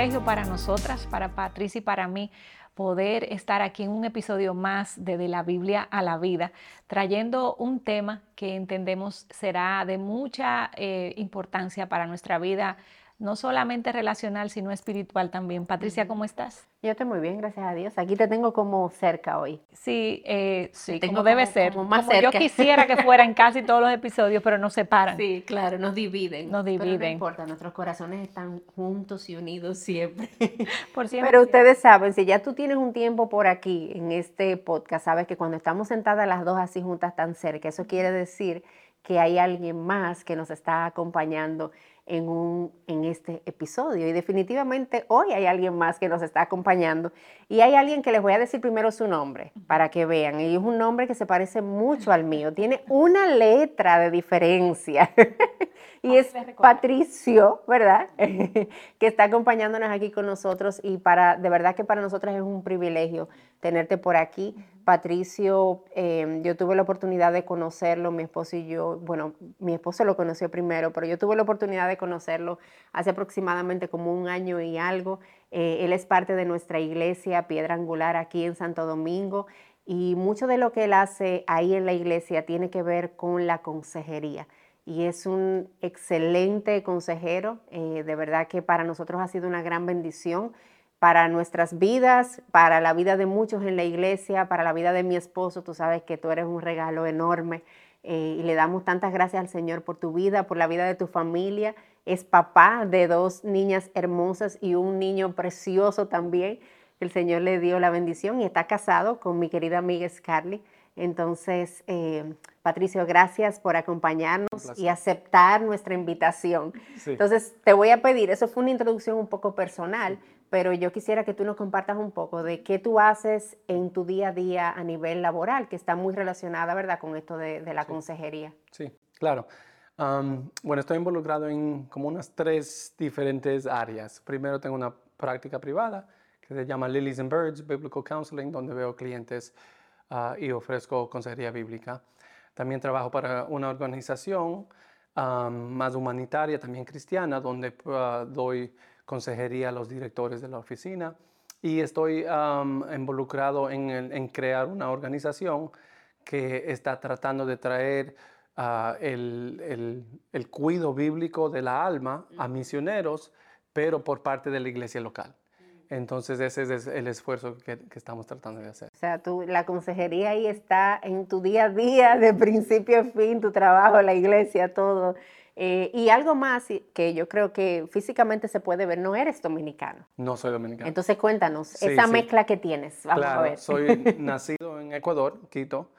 para nosotras, para Patricia y para mí, poder estar aquí en un episodio más de De la Biblia a la Vida, trayendo un tema que entendemos será de mucha eh, importancia para nuestra vida no solamente relacional, sino espiritual también. Patricia, ¿cómo estás? Yo estoy muy bien, gracias a Dios. Aquí te tengo como cerca hoy. Sí, eh, sí, como debe ser. Como más cerca. Yo quisiera que fuera en casi todos los episodios, pero nos separan. Sí, claro, nos dividen. Nos dividen. Pero no importa, nuestros corazones están juntos y unidos siempre. por siempre. Pero ustedes saben, si ya tú tienes un tiempo por aquí en este podcast, sabes que cuando estamos sentadas las dos así juntas tan cerca, eso quiere decir que hay alguien más que nos está acompañando en, un, en este episodio. Y definitivamente hoy hay alguien más que nos está acompañando. Y hay alguien que les voy a decir primero su nombre para que vean. Y es un nombre que se parece mucho al mío. Tiene una letra de diferencia. y es Patricio, ¿verdad? que está acompañándonos aquí con nosotros. Y para, de verdad que para nosotros es un privilegio tenerte por aquí. Patricio, em, yo tuve la oportunidad de conocerlo, mi esposo y yo, bueno, mi esposo lo conoció primero, pero yo tuve la oportunidad de conocerlo hace aproximadamente como un año y algo. Eh, él es parte de nuestra iglesia Piedra Angular aquí en Santo Domingo y mucho de lo que él hace ahí en la iglesia tiene que ver con la consejería. Y es un excelente consejero, eh, de verdad que para nosotros ha sido una gran bendición para nuestras vidas, para la vida de muchos en la iglesia, para la vida de mi esposo. Tú sabes que tú eres un regalo enorme eh, y le damos tantas gracias al Señor por tu vida, por la vida de tu familia. Es papá de dos niñas hermosas y un niño precioso también. El Señor le dio la bendición y está casado con mi querida amiga Scarlett. Entonces, eh, Patricio, gracias por acompañarnos y aceptar nuestra invitación. Entonces, te voy a pedir, eso fue una introducción un poco personal, pero yo quisiera que tú nos compartas un poco de qué tú haces en tu día a día a nivel laboral, que está muy relacionada, ¿verdad?, con esto de, la consejería. Sí, claro. Bueno, estoy involucrado en como unas tres diferentes áreas. Primero tengo una práctica privada que se llama Lilies and Birds Biblical Counseling, donde veo clientes ah, y ofrezco consejería bíblica. También trabajo para una organización más humanitaria, también cristiana, donde ah, doy consejería a los directores de la oficina y estoy involucrado en, crear una organización que está tratando de traer ah, el, el, cuidado bíblico de la alma a misioneros, pero por parte de la iglesia local. Entonces ese es el esfuerzo que, que, estamos tratando de hacer. O sea, tú, la consejería ahí está en tu día a día, de principio a fin, tu trabajo, la iglesia, todo. Eh, y algo más que yo creo que físicamente se puede ver, no eres dominicano. No soy dominicano. Entonces cuéntanos, esa mezcla que tienes. Vamos a ver. soy nacido en Ecuador, Quito.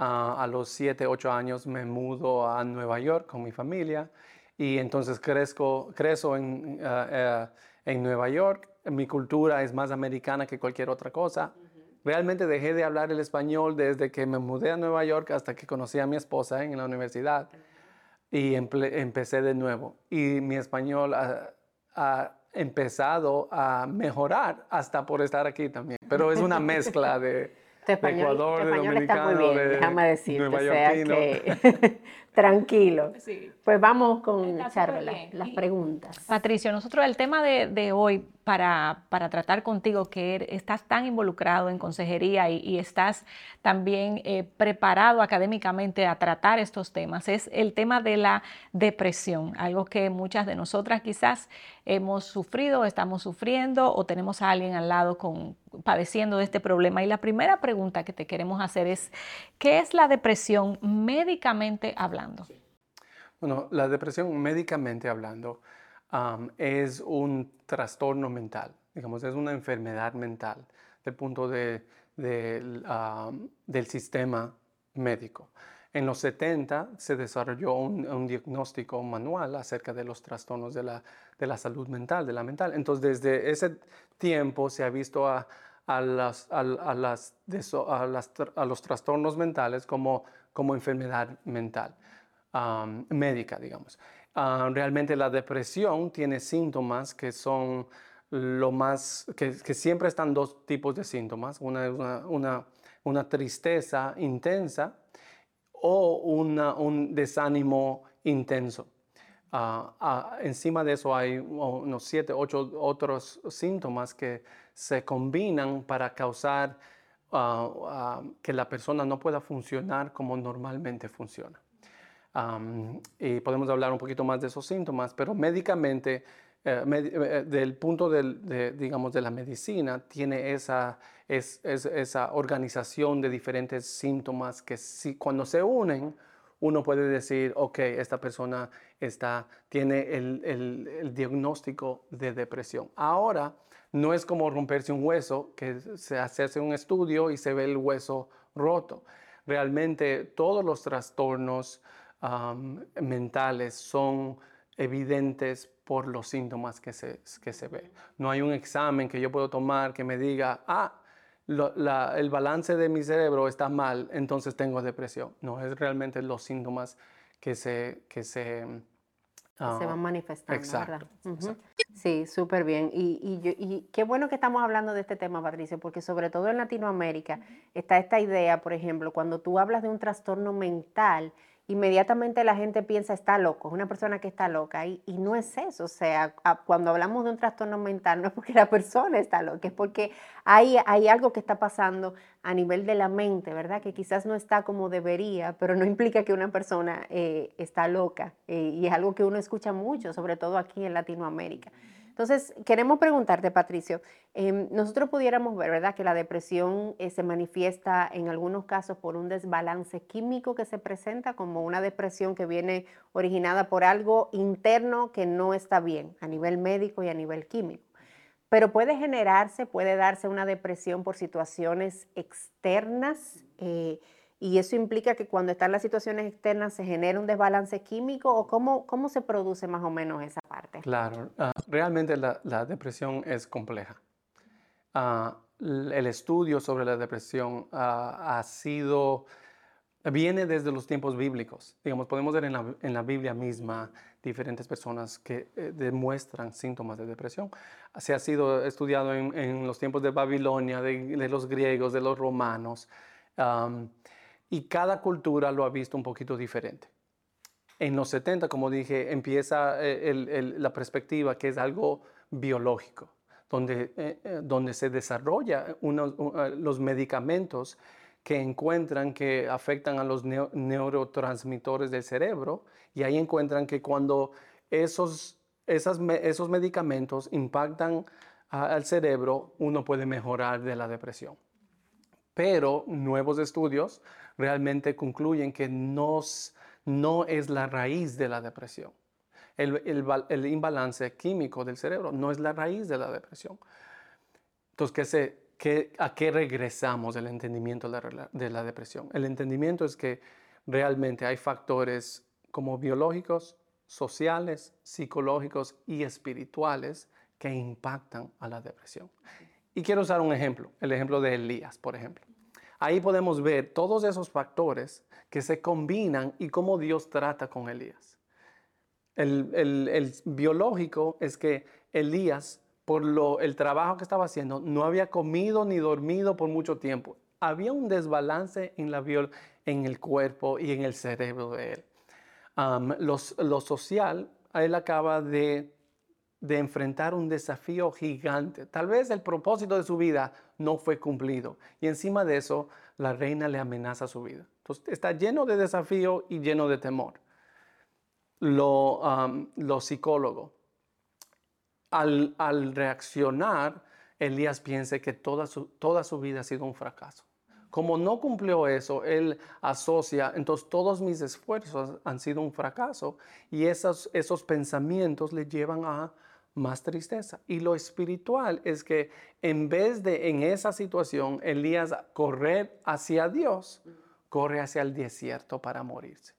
Ah, a los 7, 8 años me mudo a Nueva York con mi familia y entonces crezco, crezo en, ah, eh, en Nueva York. Mi cultura es más americana que cualquier otra cosa. Realmente dejé de hablar el español desde que me mudé a Nueva York hasta que conocí a mi esposa en la universidad y empecé de nuevo. Y mi español ha, empezado a mejorar hasta por estar aquí también. Pero es una mezcla de, Ecuador, de dominicano, de déjame decirte, o sea que tranquilo. Pues vamos con las preguntas. Patricio, nosotros el tema de, de hoy para, para, tratar contigo, que er, estás tan involucrado en consejería y, estás también eh, preparado académicamente a tratar estos temas, es el tema de la depresión, algo que muchas de nosotras quizás hemos sufrido, estamos sufriendo o tenemos a alguien al lado con, padeciendo de este problema. Y la primera pregunta que te queremos hacer es, ¿qué es la depresión médicamente hablando? Bueno, la depresión médicamente hablando es un trastorno mental, digamos, es una enfermedad mental del punto de, del sistema médico. En los 70 se desarrolló un, diagnóstico manual acerca de los trastornos de la, de la, salud mental, de la mental. Entonces, desde ese tiempo se ha visto a, a, las, a, las, a, los trastornos mentales como, como enfermedad mental, médica, digamos. Realmente la depresión tiene síntomas que son lo más, que, siempre están dos tipos de síntomas. Una una, una, tristeza intensa o una, un desánimo intenso. Ah, ah, encima de eso hay unos siete, ocho otros síntomas que se combinan para causar ah, que la persona no pueda funcionar como normalmente funciona. Y podemos hablar un poquito más de esos síntomas, pero médicamente, eh, eh, del punto de, digamos, de la medicina, tiene esa, esa organización de diferentes síntomas que si, cuando se unen, uno puede decir, ok, esta persona está, tiene el, diagnóstico de depresión. Ahora, no es como romperse un hueso, que se hace un estudio y se ve el hueso roto. Realmente todos los trastornos mentales son evidentes por los síntomas que se, que se ve. No hay un examen que yo puedo tomar que me diga, ah, el balance de mi cerebro está mal, entonces tengo depresión. No, es realmente los síntomas que se... Que se, se van ah, manifestando, ¿verdad? Sí, súper bien. Y, y, qué bueno que estamos hablando de este tema, Patricia, porque sobre todo en Latinoamérica está esta idea, por ejemplo, cuando tú hablas de un trastorno mental, inmediatamente la gente piensa está loco, es una persona que está loca y, y no es eso, o sea, cuando hablamos de un trastorno mental no es porque la persona está loca, es porque hay, hay algo que está pasando a nivel de la mente, ¿verdad? Que quizás no está como debería, pero no implica que una persona eh, está loca eh, y es algo que uno escucha mucho, sobre todo aquí en Latinoamérica. Entonces, queremos preguntarte, Patricio, em, nosotros pudiéramos ver, ¿verdad?, que la depresión eh, se manifiesta en algunos casos por un desbalance químico que se presenta, como una depresión que viene originada por algo interno que no está bien a nivel médico y a nivel químico. Pero puede generarse, puede darse una depresión por situaciones externas. Eh, y eso implica que cuando están las situaciones externas se genera un desbalance químico o cómo, cómo se produce más o menos esa parte. Claro, ah, realmente la, depresión es compleja. Ah, el estudio sobre la depresión ah, ha sido, viene desde los tiempos bíblicos. Digamos, podemos ver en la, en la Biblia misma diferentes personas que eh, demuestran síntomas de depresión. Se ha sido estudiado en, en los tiempos de Babilonia, de, los griegos, de los romanos y cada cultura lo ha visto un poquito diferente. En los 70, como dije, empieza eh, la perspectiva que es algo biológico, donde, eh, eh, donde se desarrolla los medicamentos que encuentran que afectan a los neurotransmitores del cerebro y ahí encuentran que cuando esos, esos medicamentos impactan al cerebro, uno puede mejorar de la depresión. Pero nuevos estudios realmente concluyen que no, es la raíz de la depresión. El, el, imbalance químico del cerebro no es la raíz de la depresión. Entonces, ¿qué ¿a qué regresamos el entendimiento de la, de la depresión? El entendimiento es que realmente hay factores como biológicos, sociales, psicológicos y espirituales que impactan a la depresión. Y quiero usar un ejemplo, el ejemplo de Elías, por ejemplo. Ahí podemos ver todos esos factores que se combinan y cómo Dios trata con Elías. El, biológico es que Elías, por lo, el trabajo que estaba haciendo, no había comido ni dormido por mucho tiempo. Había un desbalance en, la en el cuerpo y en el cerebro de él. lo social, él acaba de de enfrentar un desafío gigante. Tal vez el propósito de su vida no fue cumplido. Y encima de eso, la reina le amenaza su vida. Entonces, está lleno de desafío y lleno de temor. Lo, um, psicólogo, al, reaccionar, Elías piensa que toda su, toda su vida ha sido un fracaso. Como no cumplió eso, él asocia, entonces todos mis esfuerzos han sido un fracaso y esos, esos pensamientos le llevan a más tristeza. Y lo espiritual es que en vez de en esa situación Elías correr hacia Dios, corre hacia el desierto para morirse.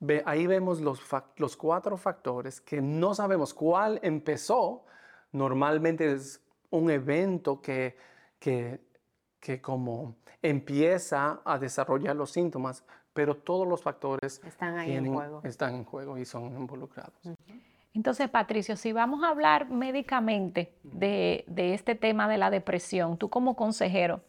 Ve, ahí vemos los, los cuatro factores que no sabemos cuál empezó. Normalmente es un evento que, que, que como empieza a desarrollar los síntomas, pero todos los factores están ahí en juego. Están en juego y son involucrados. Entonces, Patricio, si vamos a hablar médicamente de, este tema de la depresión, tú como consejero,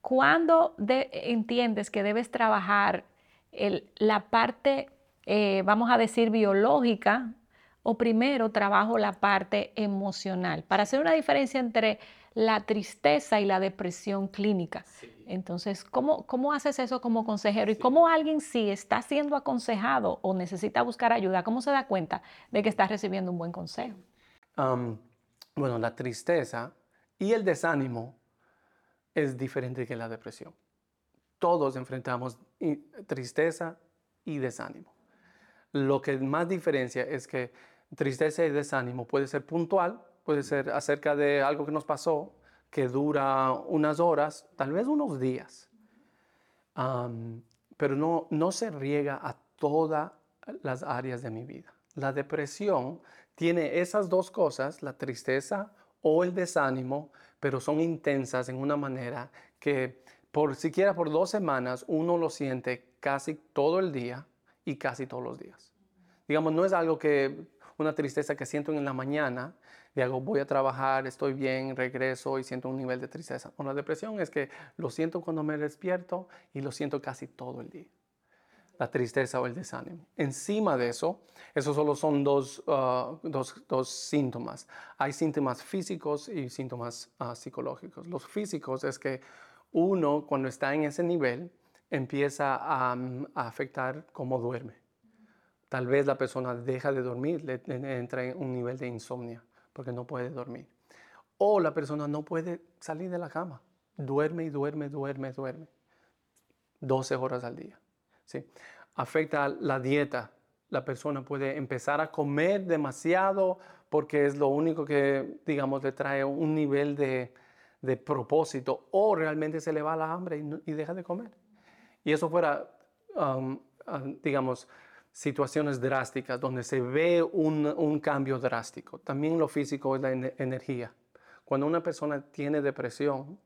¿cuándo entiendes que debes trabajar la parte eh, vamos a decir, biológica, o primero trabajo la parte emocional, para hacer una diferencia entre la tristeza y la depresión clínica. Entonces, ¿cómo, ¿cómo, haces eso como consejero? ¿Y cómo alguien si está siendo aconsejado o necesita buscar ayuda, cómo se da cuenta de que está recibiendo un buen consejo? bueno, la tristeza y el desánimo es diferente que la depresión. Todos enfrentamos tristeza y desánimo. Lo que más diferencia es que tristeza y desánimo puede ser puntual, puede ser acerca de algo que nos pasó, que dura unas horas, tal vez unos días, pero no, no se riega a todas las áreas de mi vida. La depresión tiene esas dos cosas, la tristeza o el desánimo, pero son intensas en una manera que por siquiera por dos semanas uno lo siente casi todo el día y casi todos los días. Digamos, no es algo que una tristeza que siento en la mañana, de algo voy a trabajar, estoy bien, regreso y siento un nivel de tristeza. La depresión es que lo siento cuando me despierto y lo siento casi todo el día. La tristeza o el desánimo. Encima de eso, esos solo son dos, uh, dos, síntomas. Hay síntomas físicos y síntomas uh, psicológicos. Los físicos es que uno cuando está en ese nivel empieza a, a afectar cómo duerme Tal vez la persona deja de dormir, le, entra en un nivel de insomnio porque no puede dormir. O la persona no puede salir de la cama. Duerme y duerme, duerme, duerme. 12 horas al día. ¿sí? Afecta la dieta. La persona puede empezar a comer demasiado porque es lo único que, digamos, le trae un nivel de, propósito o realmente se le va la hambre y, deja de comer. Y eso fuera, um, um, digamos, situaciones drásticas donde se ve un, cambio drástico. También lo físico es la energía. Cuando una persona tiene depresión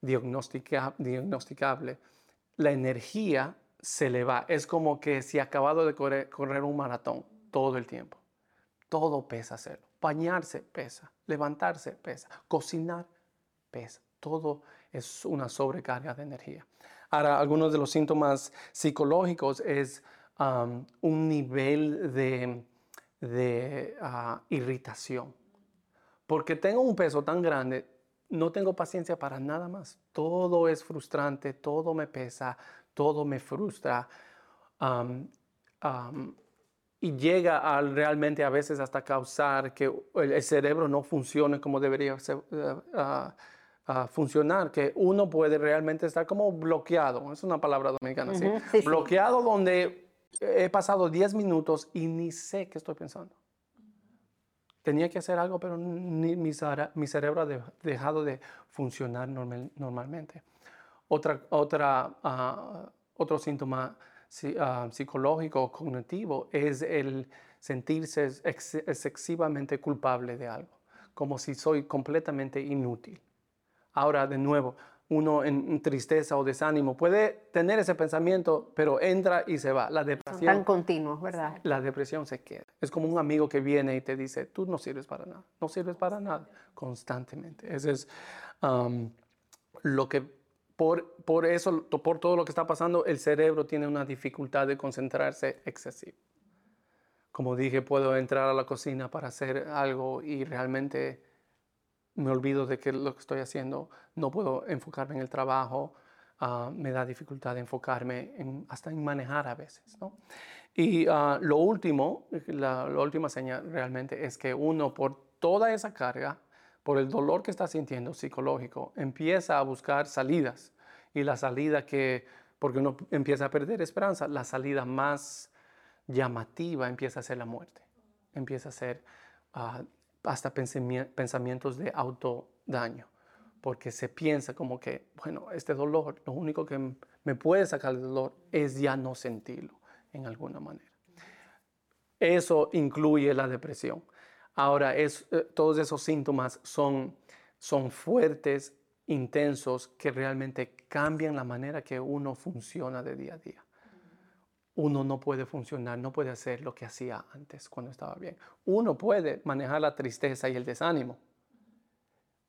diagnosticable, la energía se le va. Es como que si acabado de correr, correr un maratón todo el tiempo. Todo pesa hacerlo. Bañarse pesa, levantarse pesa, cocinar pesa. Todo es una sobrecarga de energía. Ahora, algunos de los síntomas psicológicos es un nivel de, ah, irritación. Porque tengo un peso tan grande, no tengo paciencia para nada más. Todo es frustrante, todo me pesa, todo me frustra. y llega a realmente a veces hasta causar que el, cerebro no funcione como debería eh, ah, ah, funcionar, que uno puede realmente estar como bloqueado, es una palabra dominicana, bloqueado donde he pasado 10 minutos y ni sé qué estoy pensando. Tenía que hacer algo, pero mi, cerebro ha dejado de funcionar normalmente. Otra, ah, otro síntoma uh, psicológico o cognitivo es el sentirse excesivamente culpable de algo, como si soy completamente inútil. Ahora, de nuevo, uno en tristeza o desánimo. Puede tener ese pensamiento, pero entra y se va. La depresión. tan continuos, ¿verdad? La depresión se queda. Es como un amigo que viene y te dice, tú no sirves para nada, no sirves para nada, constantemente. Ese es um, lo que, por, por eso, por todo lo que está pasando, el cerebro tiene una dificultad de concentrarse excesiva. Como dije, puedo entrar a la cocina para hacer algo y realmente me olvido de que lo que estoy haciendo, no puedo enfocarme en el trabajo, ah, me da dificultad de enfocarme en, hasta en manejar a veces. ¿no? Y ah, lo último, la, última señal realmente es que uno por toda esa carga, por el dolor que está sintiendo psicológico, empieza a buscar salidas. Y la salida que, porque uno empieza a perder esperanza, la salida más llamativa empieza a ser la muerte. Empieza a ser uh, hasta pensamientos de autodaño, porque se piensa como que, bueno, este dolor, lo único que me puede sacar del dolor es ya no sentirlo en alguna manera. Eso incluye la depresión. Ahora, es, eh, todos esos síntomas son, son fuertes, intensos, que realmente cambian la manera que uno funciona de día a día uno no puede funcionar, no puede hacer lo que hacía antes cuando estaba bien. Uno puede manejar la tristeza y el desánimo,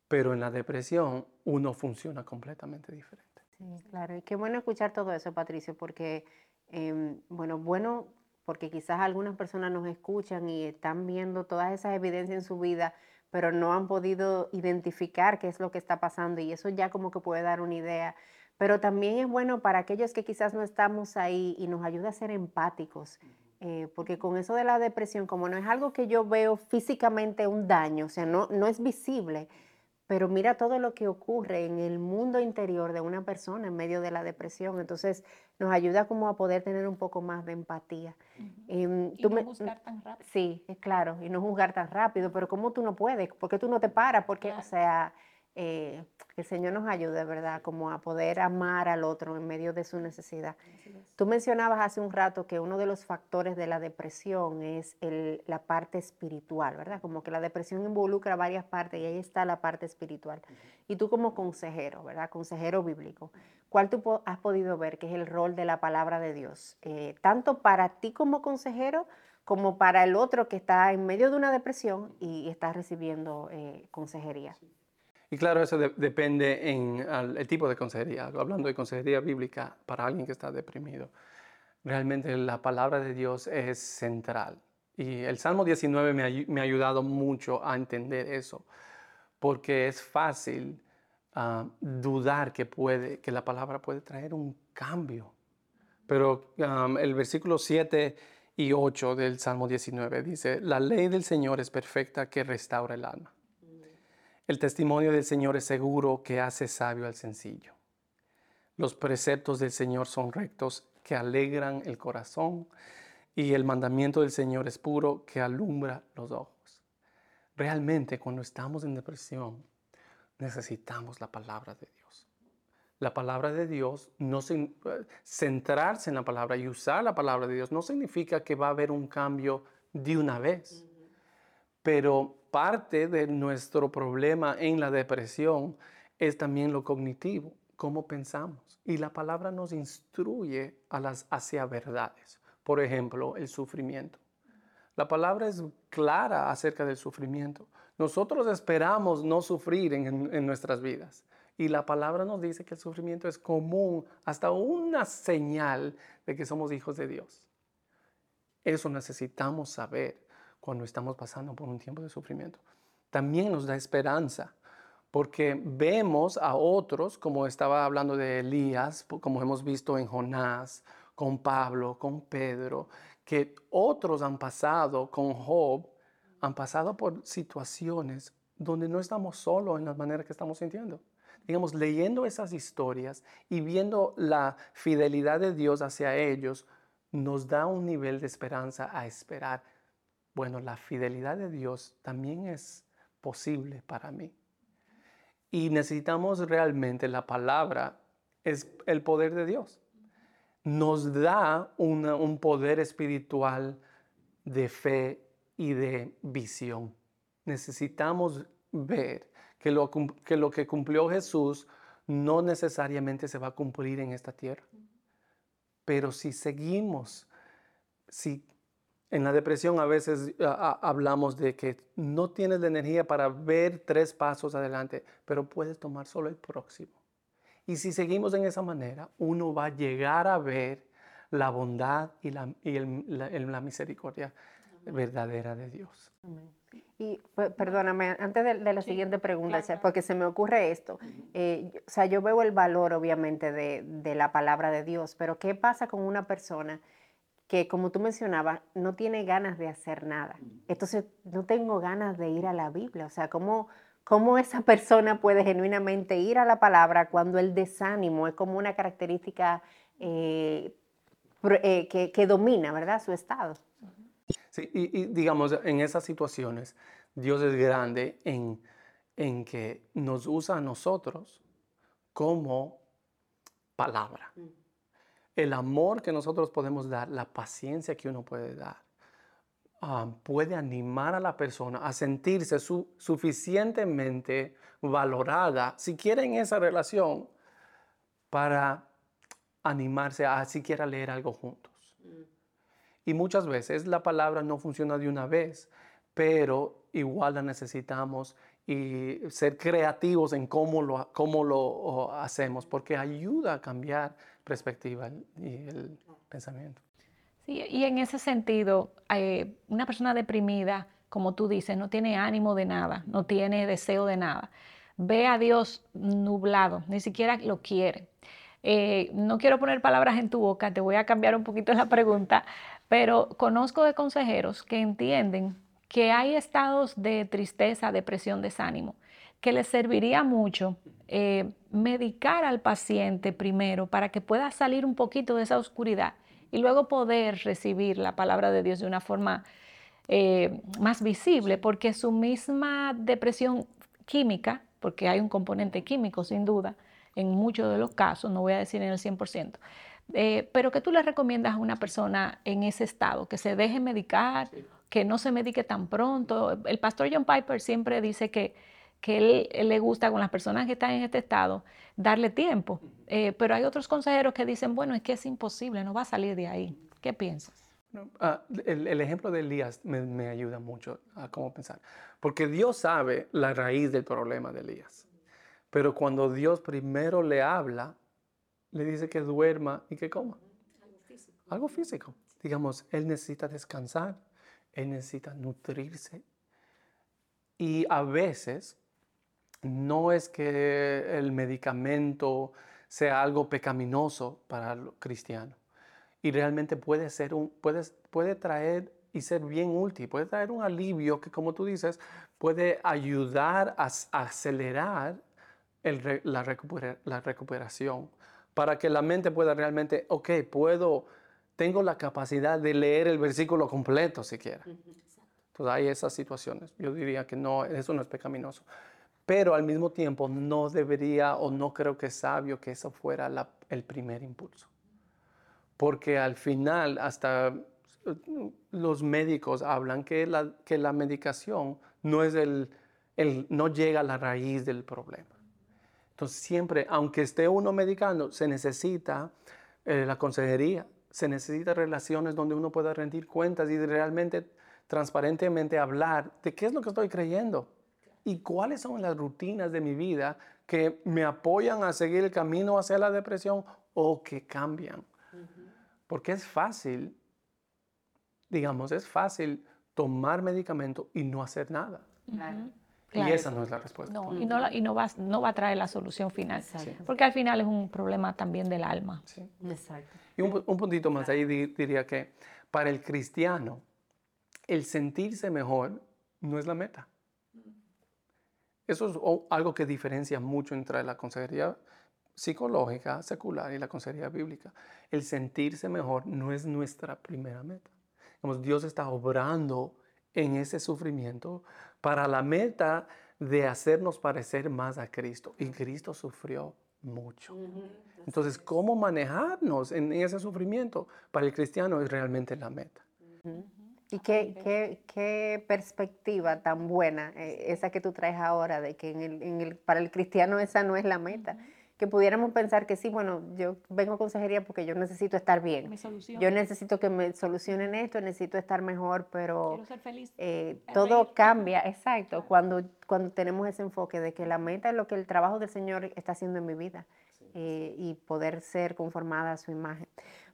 pero en la depresión uno funciona completamente diferente. Sí, claro. Y qué bueno escuchar todo eso, Patricio, porque, em, bueno, bueno porque quizás algunas personas nos escuchan y están viendo todas esas evidencias en su vida, pero no han podido identificar qué es lo que está pasando y eso ya como que puede dar una idea. Pero también es bueno para aquellos que quizás no estamos ahí y nos ayuda a ser empáticos, eh, porque con eso de la depresión, como no es algo que yo veo físicamente un daño, o sea, no, no es visible, pero mira todo lo que ocurre en el mundo interior de una persona en medio de la depresión. Entonces nos ayuda como a poder tener un poco más de empatía. Em, y no juzgar tan rápido. Sí, es claro, y no juzgar tan rápido, pero ¿cómo tú no puedes? ¿Por qué tú no te paras? Porque, o sea, eh, que el Señor nos ayude, ¿verdad? Como a poder amar al otro en medio de su necesidad. Tú mencionabas hace un rato que uno de los factores de la depresión es la parte espiritual, ¿verdad? Como que la depresión involucra varias partes y ahí está la parte espiritual. Y tú como consejero, ¿verdad? Consejero bíblico, ¿cuál tú has podido ver que es el rol de la palabra de Dios? Eh, tanto para ti como consejero como para el otro que está en medio de una depresión y está recibiendo eh, consejería. Y claro, eso depende en el tipo de consejería. Hablando de consejería bíblica para alguien que está deprimido, realmente la palabra de Dios es central. Y el Salmo 19 me, ha ayudado mucho a entender eso, porque es fácil ah, dudar que, puede, que la palabra puede traer un cambio. Pero el versículo 7 y 8 del Salmo 19 dice, la ley del Señor es perfecta que restaura el alma. El testimonio del Señor es seguro que hace sabio al sencillo. Los preceptos del Señor son rectos que alegran el corazón y el mandamiento del Señor es puro que alumbra los ojos. Realmente cuando estamos en depresión necesitamos la palabra de Dios. La palabra de Dios, no centrarse en la palabra y usar la palabra de Dios no significa que va a haber un cambio de una vez. Pero parte de nuestro problema en la depresión es también lo cognitivo, cómo pensamos. Y la palabra nos instruye a las, hacia verdades. Por ejemplo, el sufrimiento. La palabra es clara acerca del sufrimiento. Nosotros esperamos no sufrir en, en, nuestras vidas. Y la palabra nos dice que el sufrimiento es común, hasta una señal de que somos hijos de Dios. Eso necesitamos saber cuando estamos pasando por un tiempo de sufrimiento. También nos da esperanza, porque vemos a otros, como estaba hablando de Elías, como hemos visto en Jonás, con Pablo, con Pedro, que otros han pasado con Job, han pasado por situaciones donde no estamos solos en la manera que estamos sintiendo. Digamos, leyendo esas historias y viendo la fidelidad de Dios hacia ellos, nos da un nivel de esperanza a esperar bueno, la fidelidad de Dios también es posible para mí. Y necesitamos realmente la palabra, es el poder de Dios. Nos da un poder espiritual de fe y de visión. Necesitamos ver que lo, que lo que cumplió Jesús no necesariamente se va a cumplir en esta tierra. Pero si seguimos, si en la depresión a veces hablamos de que no tienes la energía para ver tres pasos adelante, pero puedes tomar solo el próximo. Y si seguimos en esa manera, uno va a llegar a ver la bondad y la, la, misericordia verdadera de Dios. Y perdóname, antes de, la siguiente pregunta, porque se me ocurre esto. Eh, o sea, yo veo el valor, obviamente, de, de la palabra de Dios, pero ¿qué pasa con una persona? Que como tú mencionabas, no tiene ganas de hacer nada. Entonces, no tengo ganas de ir a la Biblia. O sea, ¿cómo, cómo esa persona puede genuinamente ir a la palabra cuando el desánimo es como una característica eh, eh, que, que, domina, ¿verdad? Su estado. Sí, y, digamos, en esas situaciones, Dios es grande en, en que nos usa a nosotros como palabra el amor que nosotros podemos dar, la paciencia que uno puede dar, puede animar a la persona a sentirse suficientemente valorada, si quieren esa relación, para animarse a siquiera leer algo juntos. Mm. Y muchas veces la palabra no funciona de una vez, pero igual la necesitamos y ser creativos en cómo lo, cómo lo hacemos, porque ayuda a cambiar perspectiva y el pensamiento. Sí, y en ese sentido, eh, una persona deprimida, como tú dices, no tiene ánimo de nada, no tiene deseo de nada. Ve a Dios nublado, ni siquiera lo quiere. Eh, no quiero poner palabras en tu boca, te voy a cambiar un poquito la pregunta, pero conozco de consejeros que entienden que hay estados de tristeza, depresión, desánimo, que les serviría mucho eh, medicar al paciente primero para que pueda salir un poquito de esa oscuridad y luego poder recibir la palabra de Dios de una forma eh, más visible, porque su misma depresión química, porque hay un componente químico sin duda en muchos de los casos, no voy a decir en el 100%, eh, pero que tú le recomiendas a una persona en ese estado, que se deje medicar, que no se medique tan pronto. El pastor John Piper siempre dice que que él, le gusta con las personas que están en este estado, darle tiempo. Eh, pero hay otros consejeros que dicen, bueno, es que es imposible, no va a salir de ahí. ¿Qué piensas? Ah, el, ejemplo de Elías me, ayuda mucho a cómo pensar, porque Dios sabe la raíz del problema de Elías. Pero cuando Dios primero le habla, le dice que duerma y que coma. Algo físico. Algo físico. Digamos, él necesita descansar, él necesita nutrirse. Y a veces no es que el medicamento sea algo pecaminoso para el cristiano. Y realmente puede, ser un, puede, puede traer y ser bien útil, puede traer un alivio que, como tú dices, puede ayudar a, acelerar la recuperación para que la mente pueda realmente, ok, puedo, tengo la capacidad de leer el versículo completo siquiera. Entonces hay esas situaciones. Yo diría que no, eso no es pecaminoso pero al mismo tiempo no debería o no creo que es sabio que eso fuera el primer impulso. Porque al final hasta uh, los médicos hablan que la, que la medicación no, es el, no llega a la raíz del problema. Entonces siempre, aunque esté uno medicando, se necesita eh, la consejería, se necesita relaciones donde uno pueda rendir cuentas y realmente transparentemente hablar de qué es lo que estoy creyendo y cuáles son las rutinas de mi vida que me apoyan a seguir el camino hacia la depresión o que cambian. Porque es fácil, digamos, es fácil tomar medicamento y no hacer nada. Y esa no es la respuesta. No, y, no, y no, va, no va a traer la solución final. Porque al final es un problema también del alma. Sí. Exacto. Y un, un puntito más ahí diría que para el cristiano, el sentirse mejor no es la meta. Eso es algo que diferencia mucho entre la consejería psicológica secular y la consejería bíblica. El sentirse mejor no es nuestra primera meta. Dios está obrando en ese sufrimiento para la meta de hacernos parecer más a Cristo. Y Cristo sufrió mucho. Entonces, ¿cómo manejarnos en ese sufrimiento para el cristiano es realmente la meta? Y qué, qué, qué, perspectiva tan buena eh, esa que tú traes ahora, de que en el, en el, para el cristiano esa no es la meta. Que pudiéramos pensar que sí, bueno, yo vengo a consejería porque yo necesito estar bien. Yo necesito que me solucionen esto, necesito estar mejor, pero ser feliz. Eh, todo cambia, exacto, cuando, cuando tenemos ese enfoque de que la meta es lo que el trabajo del Señor está haciendo en mi vida eh, y poder ser conformada a su imagen.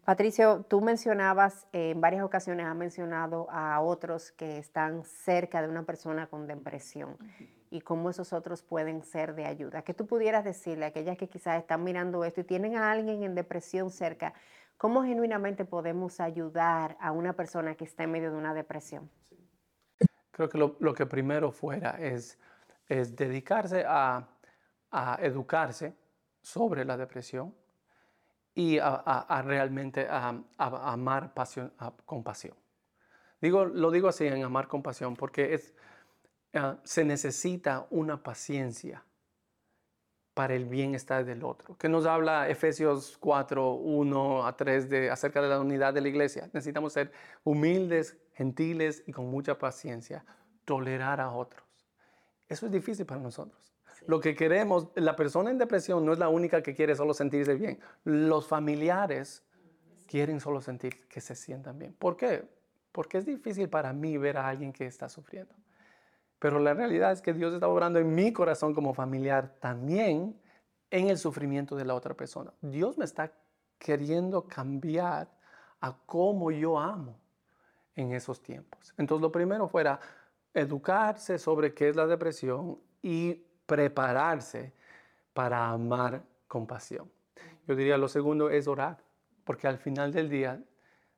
Patricio, tú mencionabas, eh, en varias ocasiones has mencionado a otros que están cerca de una persona con depresión y cómo esos otros pueden ser de ayuda. ¿Qué tú pudieras decirle a aquellas que quizás están mirando esto y tienen a alguien en depresión cerca? ¿Cómo genuinamente podemos ayudar a una persona que está en medio de una depresión? Creo que lo, que primero fuera es, es dedicarse a, a educarse sobre la depresión y a, realmente a, amar pasión, con pasión. Digo, lo digo así en amar con pasión porque es, ah, se necesita una paciencia para el bienestar del otro. Que nos habla Efesios 4, 1 a 3 de, acerca de la unidad de la iglesia. Necesitamos ser humildes, gentiles y con mucha paciencia, tolerar a otros. Eso es difícil para nosotros. Lo que queremos, la persona en depresión no es la única que quiere solo sentirse bien. Los familiares quieren solo sentir que se sientan bien. ¿Por qué? Porque es difícil para mí ver a alguien que está sufriendo. Pero la realidad es que Dios está obrando en mi corazón como familiar también en el sufrimiento de la otra persona. Dios me está queriendo cambiar a cómo yo amo en esos tiempos. Entonces lo primero fuera educarse sobre qué es la depresión y prepararse para amar con pasión. Yo diría lo segundo es orar, porque al final del día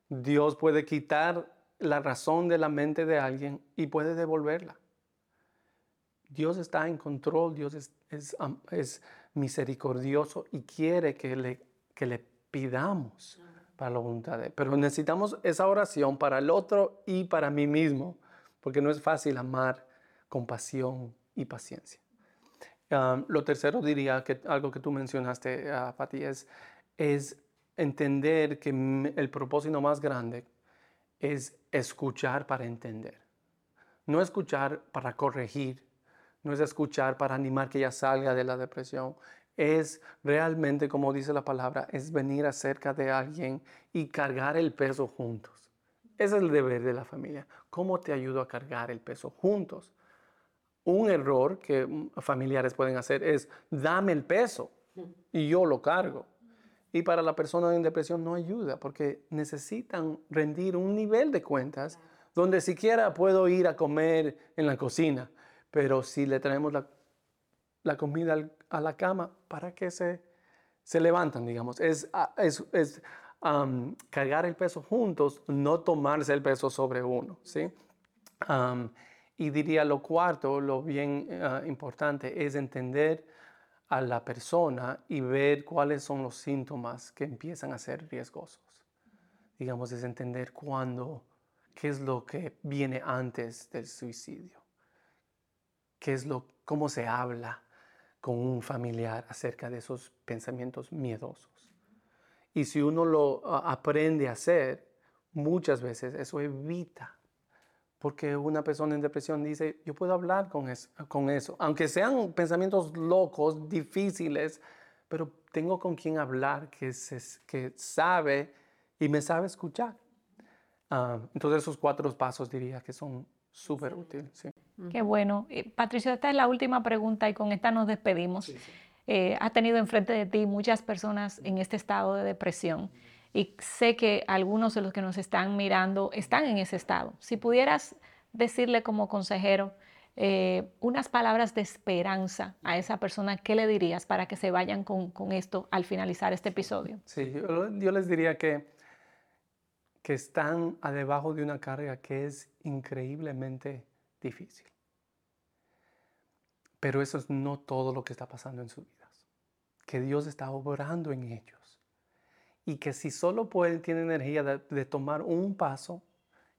Dios puede quitar la razón de la mente de alguien y puede devolverla. Dios está en control, Dios es, es, misericordioso y quiere que le, que le pidamos para la voluntad de Él. Pero necesitamos esa oración para el otro y para mí mismo, porque no es fácil amar con pasión y paciencia. Um, lo tercero diría que algo que tú mencionaste, uh, Pati, es, es entender que el propósito más grande es escuchar para entender. No escuchar para corregir, no es escuchar para animar que ella salga de la depresión, es realmente, como dice la palabra, es venir acerca de alguien y cargar el peso juntos. Ese es el deber de la familia. ¿Cómo te ayudo a cargar el peso juntos? Un error que familiares pueden hacer es, dame el peso y yo lo cargo. Y para la persona en depresión no ayuda porque necesitan rendir un nivel de cuentas donde siquiera puedo ir a comer en la cocina, pero si le traemos la, comida a la cama, ¿para qué se, se levantan, digamos? Es, ah, es, es cargar el peso juntos, no tomarse el peso sobre uno, ¿sí? y diría lo cuarto, lo bien ah, importante, es entender a la persona y ver cuáles son los síntomas que empiezan a ser riesgosos. Digamos, es entender cuándo, qué es lo que viene antes del suicidio, qué es lo, cómo se habla con un familiar acerca de esos pensamientos miedosos. Y si uno lo aprende a hacer, muchas veces eso evita porque una persona en depresión dice, yo puedo hablar con eso, con eso, aunque sean pensamientos locos, difíciles, pero tengo con quien hablar que, se, que sabe y me sabe escuchar. Ah, entonces esos cuatro pasos diría que son súper útiles. Qué bueno. Eh, Patricio, esta es la última pregunta y con esta nos despedimos. Eh, has tenido enfrente de ti muchas personas en este estado de depresión y sé que algunos de los que nos están mirando están en ese estado. Si pudieras decirle como consejero eh, unas palabras de esperanza a esa persona, ¿qué le dirías para que se vayan con, esto al finalizar este episodio? Sí, yo, les diría que, que están debajo de una carga que es increíblemente difícil. Pero eso es no todo lo que está pasando en sus vidas. Que Dios está obrando en ellos y que si solo pueden, tienen energía de, tomar un paso,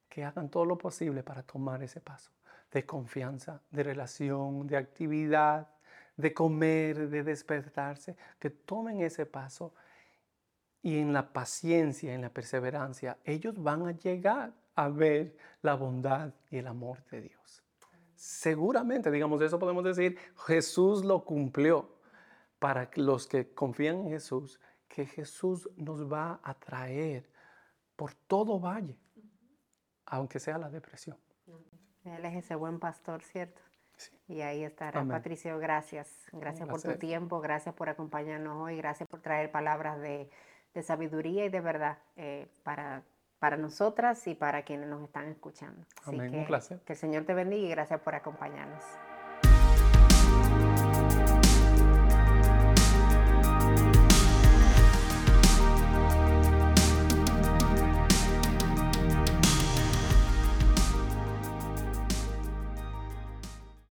que hagan todo lo posible para tomar ese paso de confianza, de relación, de actividad, de comer, de despertarse, que tomen ese paso y en la paciencia, en la perseverancia, ellos van a llegar a ver la bondad y el amor de Dios. Seguramente, digamos, eso podemos decir, Jesús lo cumplió para los que confían en Jesús que Jesús nos va a traer por todo valle, aunque sea la depresión. Él es ese buen pastor, ¿cierto? Sí. Y ahí estará. Patricio, gracias. Gracias por tu tiempo, gracias por acompañarnos hoy, gracias por traer palabras de, sabiduría y de verdad eh, para, para nosotras y para quienes nos están escuchando. Amén. Un placer. Que el Señor te bendiga y gracias por acompañarnos.